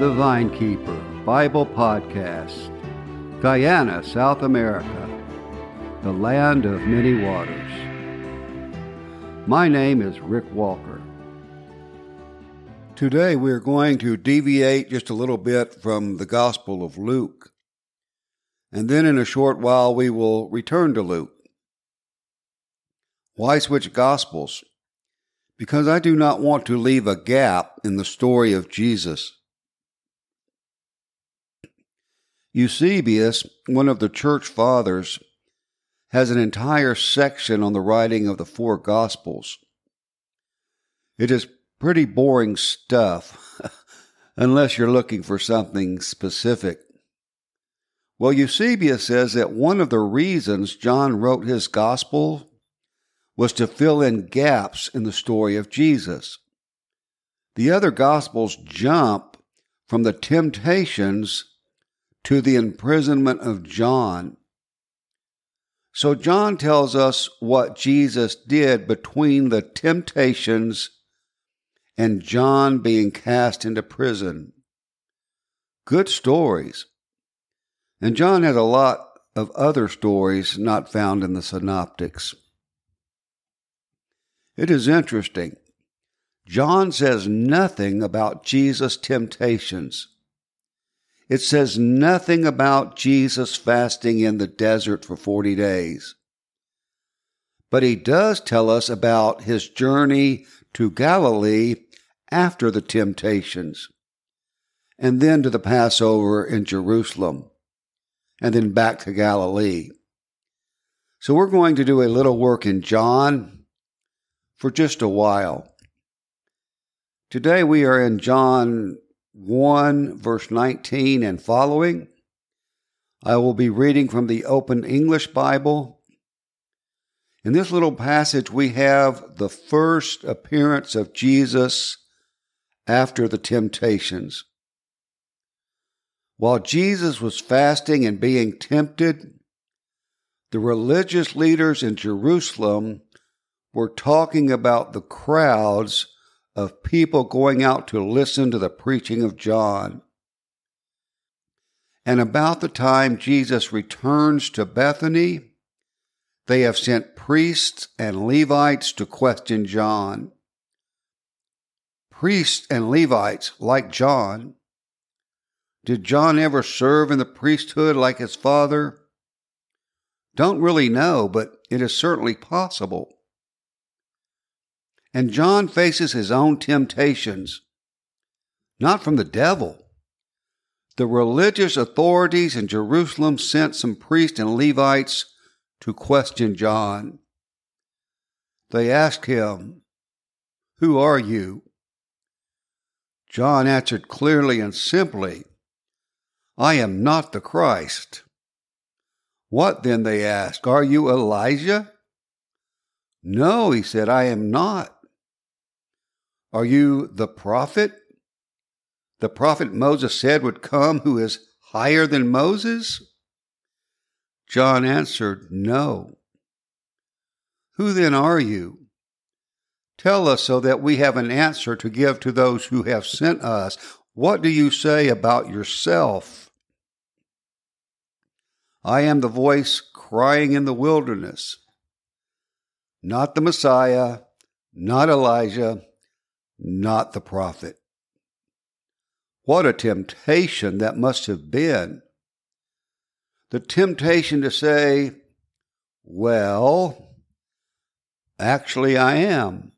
the Vinekeeper Bible Podcast, Guyana, South America, the land of many waters. My name is Rick Walker. Today we're going to deviate just a little bit from the Gospel of Luke, and then in a short while we will return to Luke. Why switch Gospels? Because I do not want to leave a gap in the story of Jesus. Eusebius, one of the church fathers, has an entire section on the writing of the four Gospels. It is pretty boring stuff, unless you're looking for something specific. Well, Eusebius says that one of the reasons John wrote his Gospel was to fill in gaps in the story of Jesus. The other Gospels jump from the temptations to the imprisonment of John. So John tells us what Jesus did between the temptations and John being cast into prison. Good stories. And John has a lot of other stories not found in the synoptics. It is interesting. John says nothing about Jesus' temptations. It says nothing about Jesus fasting in the desert for 40 days. But he does tell us about his journey to Galilee after the temptations, and then to the Passover in Jerusalem, and then back to Galilee. So we're going to do a little work in John for just a while. Today we are in John 1, verse 19 and following. I will be reading from the Open English Bible. In this little passage, we have the first appearance of Jesus after the temptations. While Jesus was fasting and being tempted, the religious leaders in Jerusalem were talking about the crowds of people going out to listen to the preaching of John. And about the time Jesus returns to Bethany, they have sent priests and Levites to question John. Priests and Levites, like John, did John ever serve in the priesthood like his father? Don't really know, but it is certainly possible. And John faces his own temptations, not from the devil. The religious authorities in Jerusalem sent some priests and Levites to question John. They asked him, Who are you? John answered clearly and simply, I am not the Christ. What then, they asked, are you Elijah? No, he said, I am not. Are you the prophet? The prophet Moses said would come who is higher than Moses? John answered, No. Who then are you? Tell us so that we have an answer to give to those who have sent us. What do you say about yourself? I am the voice crying in the wilderness. Not the Messiah, not Elijah not the prophet. What a temptation that must have been. The temptation to say, well, actually I am.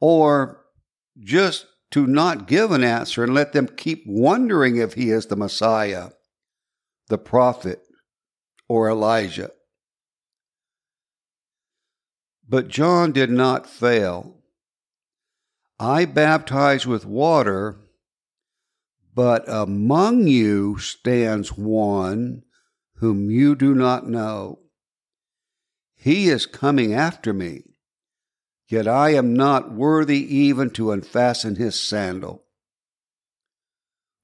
Or just to not give an answer and let them keep wondering if he is the Messiah, the prophet, or Elijah. But John did not fail. I baptize with water, but among you stands one whom you do not know. He is coming after me, yet I am not worthy even to unfasten his sandal.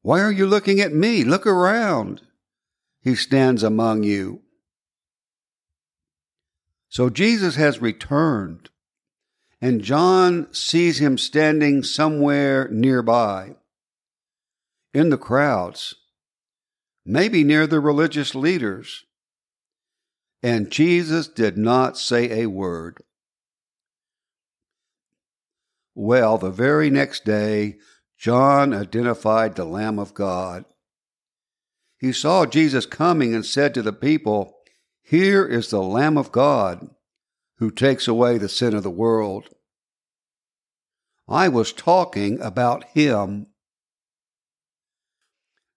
Why are you looking at me? Look around. He stands among you. So Jesus has returned and John sees him standing somewhere nearby. in the crowds, maybe near the religious leaders. And Jesus did not say a word. Well, the very next day, John identified the Lamb of God. He saw Jesus coming and said to the people, Here is the Lamb of God who takes away the sin of the world. I was talking about him.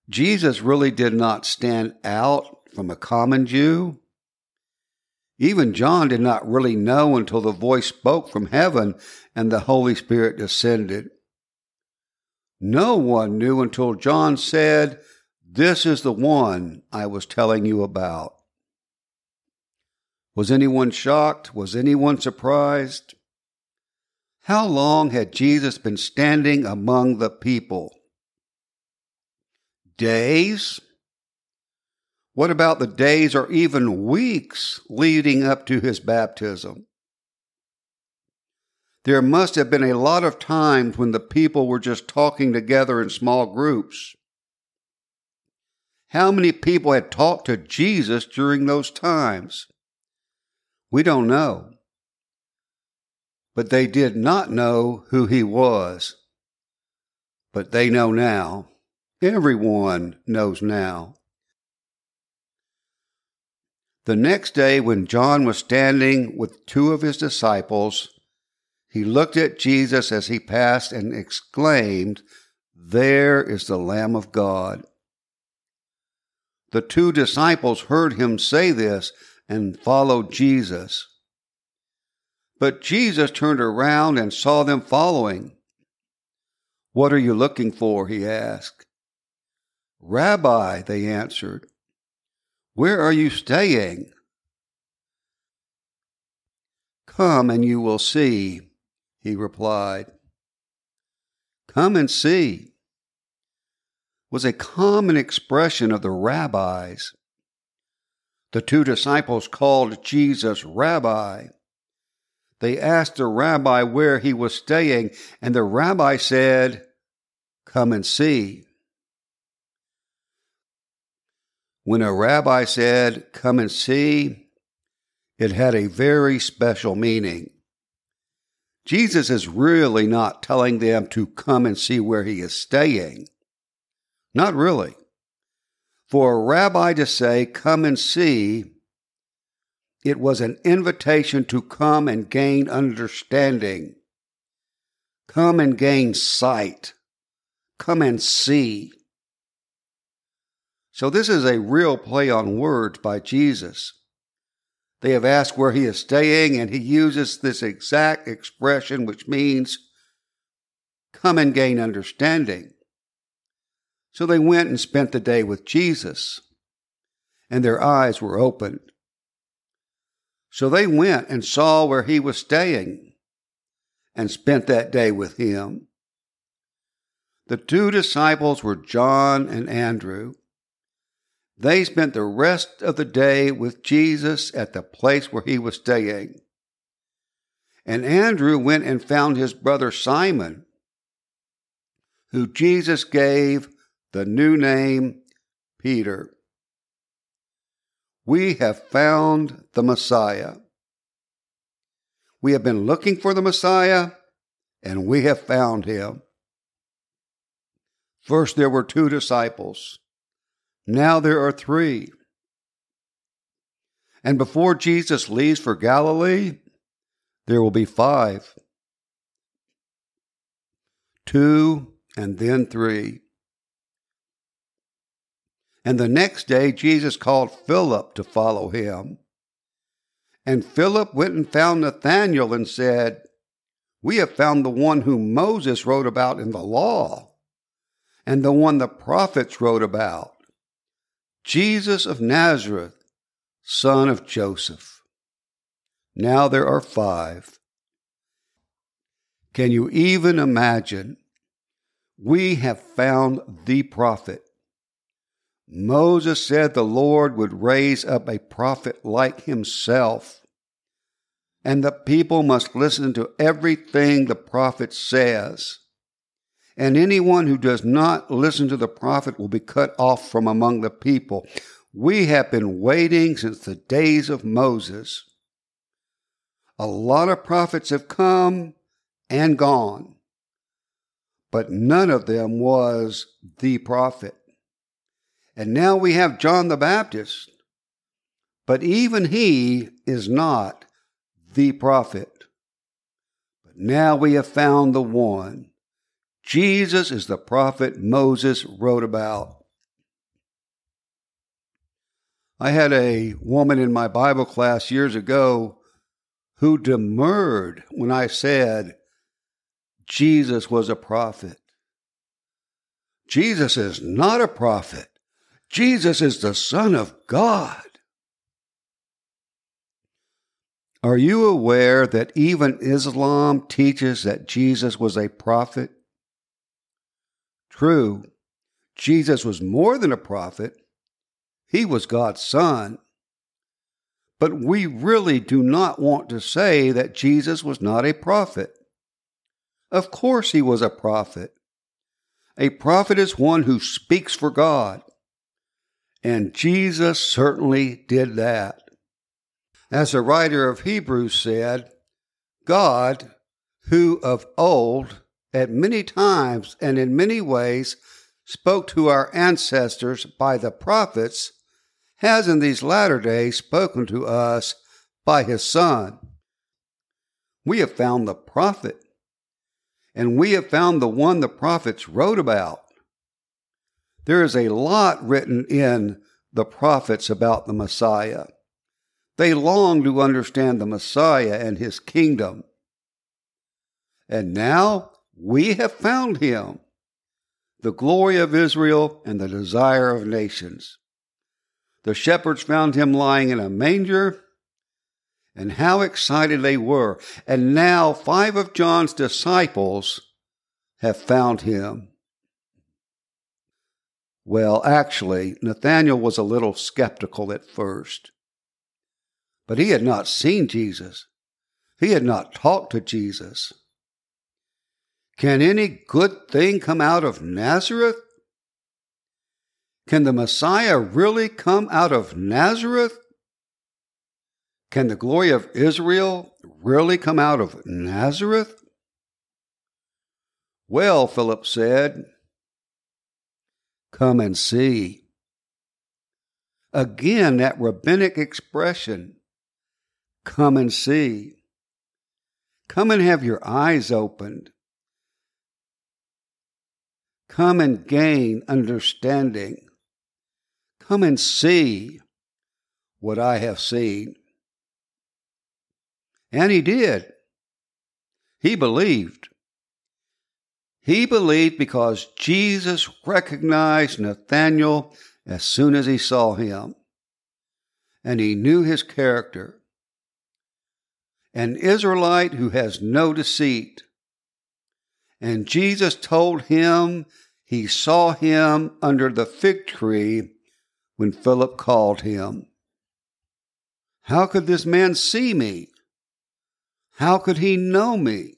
Jesus really did not stand out from a common Jew. Even John did not really know until the voice spoke from heaven and the Holy Spirit descended. No one knew until John said, This is the one I was telling you about. Was anyone shocked? Was anyone surprised? How long had Jesus been standing among the people? Days? What about the days or even weeks leading up to his baptism? There must have been a lot of times when the people were just talking together in small groups. How many people had talked to Jesus during those times? We don't know. But they did not know who he was. But they know now. Everyone knows now. The next day, when John was standing with two of his disciples, he looked at Jesus as he passed and exclaimed, There is the Lamb of God. The two disciples heard him say this and followed Jesus. But Jesus turned around and saw them following. What are you looking for? he asked. Rabbi, they answered. Where are you staying? Come and you will see, he replied. Come and see was a common expression of the rabbis. The two disciples called Jesus Rabbi. They asked the rabbi where he was staying, and the rabbi said, Come and see. When a rabbi said, Come and see, it had a very special meaning. Jesus is really not telling them to come and see where he is staying. Not really. For a rabbi to say, Come and see, it was an invitation to come and gain understanding. Come and gain sight. Come and see. So, this is a real play on words by Jesus. They have asked where he is staying, and he uses this exact expression, which means come and gain understanding. So they went and spent the day with Jesus, and their eyes were opened. So they went and saw where he was staying and spent that day with him. The two disciples were John and Andrew. They spent the rest of the day with Jesus at the place where he was staying. And Andrew went and found his brother Simon, who Jesus gave the new name Peter. We have found the Messiah. We have been looking for the Messiah, and we have found him. First, there were two disciples. Now there are three. And before Jesus leaves for Galilee, there will be five. Two and then three. And the next day, Jesus called Philip to follow him. And Philip went and found Nathanael and said, We have found the one whom Moses wrote about in the law, and the one the prophets wrote about Jesus of Nazareth, son of Joseph. Now there are five. Can you even imagine? We have found the prophet Moses said the Lord would raise up a prophet like himself, and the people must listen to everything the prophet says. and anyone who does not listen to the prophet will be cut off from among the people. We have been waiting since the days of Moses. A lot of prophets have come and gone, but none of them was the prophet. And now we have John the Baptist, but even he is not the prophet. But now we have found the one. Jesus is the prophet Moses wrote about. I had a woman in my Bible class years ago who demurred when I said Jesus was a prophet. Jesus is not a prophet. Jesus is the Son of God. Are you aware that even Islam teaches that Jesus was a prophet? True, Jesus was more than a prophet, he was God's Son. But we really do not want to say that Jesus was not a prophet. Of course, he was a prophet. A prophet is one who speaks for God. And Jesus certainly did that. As the writer of Hebrews said, God, who of old, at many times and in many ways, spoke to our ancestors by the prophets, has in these latter days spoken to us by his Son. We have found the prophet, and we have found the one the prophets wrote about. There is a lot written in the prophets about the Messiah. They long to understand the Messiah and his kingdom. And now we have found him, the glory of Israel and the desire of nations. The shepherds found him lying in a manger, and how excited they were. And now five of John's disciples have found him. Well, actually, Nathanael was a little skeptical at first. But he had not seen Jesus. He had not talked to Jesus. Can any good thing come out of Nazareth? Can the Messiah really come out of Nazareth? Can the glory of Israel really come out of Nazareth? Well, Philip said, Come and see. Again, that rabbinic expression, come and see. Come and have your eyes opened. Come and gain understanding. Come and see what I have seen. And he did. He believed. He believed because Jesus recognized Nathanael as soon as he saw him. And he knew his character. An Israelite who has no deceit. And Jesus told him he saw him under the fig tree when Philip called him. How could this man see me? How could he know me?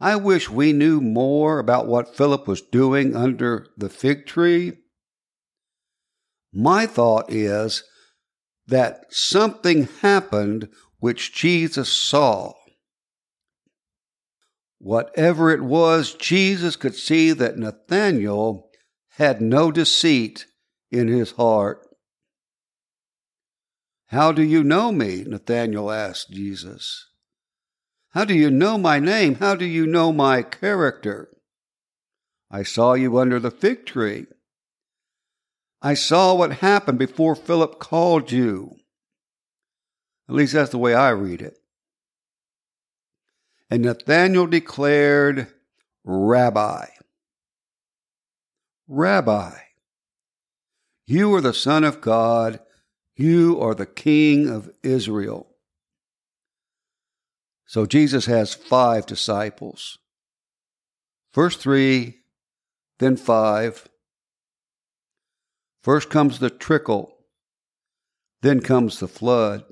I wish we knew more about what Philip was doing under the fig tree. My thought is that something happened which Jesus saw. Whatever it was, Jesus could see that Nathanael had no deceit in his heart. How do you know me? Nathanael asked Jesus. How do you know my name? How do you know my character? I saw you under the fig tree. I saw what happened before Philip called you. At least that's the way I read it. And Nathanael declared, Rabbi. Rabbi. You are the Son of God. You are the King of Israel. So Jesus has five disciples. First three, then five. First comes the trickle, then comes the flood.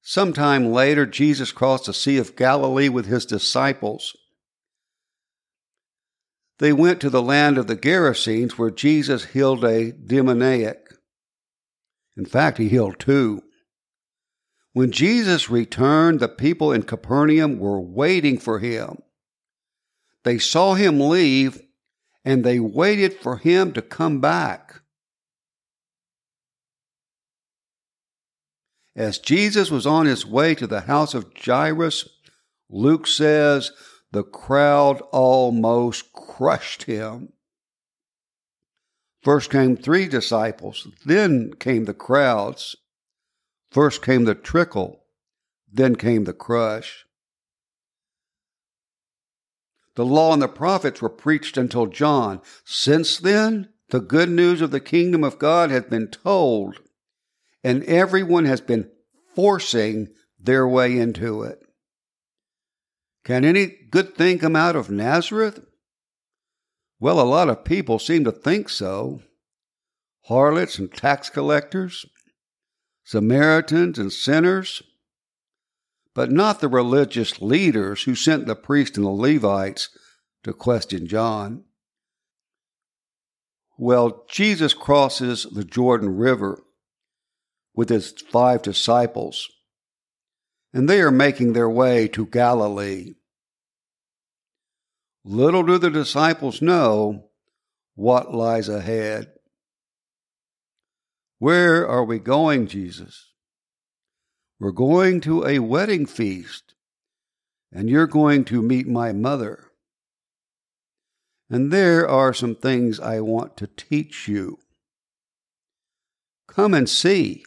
Sometime later, Jesus crossed the Sea of Galilee with his disciples. They went to the land of the Gerasenes where Jesus healed a demoniac. In fact, he healed two. When Jesus returned, the people in Capernaum were waiting for him. They saw him leave and they waited for him to come back. As Jesus was on his way to the house of Jairus, Luke says the crowd almost crushed him. First came three disciples, then came the crowds. First came the trickle, then came the crush. The law and the prophets were preached until John. Since then, the good news of the kingdom of God has been told and everyone has been forcing their way into it. Can any good thing come out of Nazareth? Well, a lot of people seem to think so. Harlots and tax collectors, Samaritans and sinners, but not the religious leaders who sent the priests and the Levites to question John. Well, Jesus crosses the Jordan River with his five disciples, and they are making their way to Galilee. Little do the disciples know what lies ahead. Where are we going, Jesus? We're going to a wedding feast, and you're going to meet my mother. And there are some things I want to teach you. Come and see.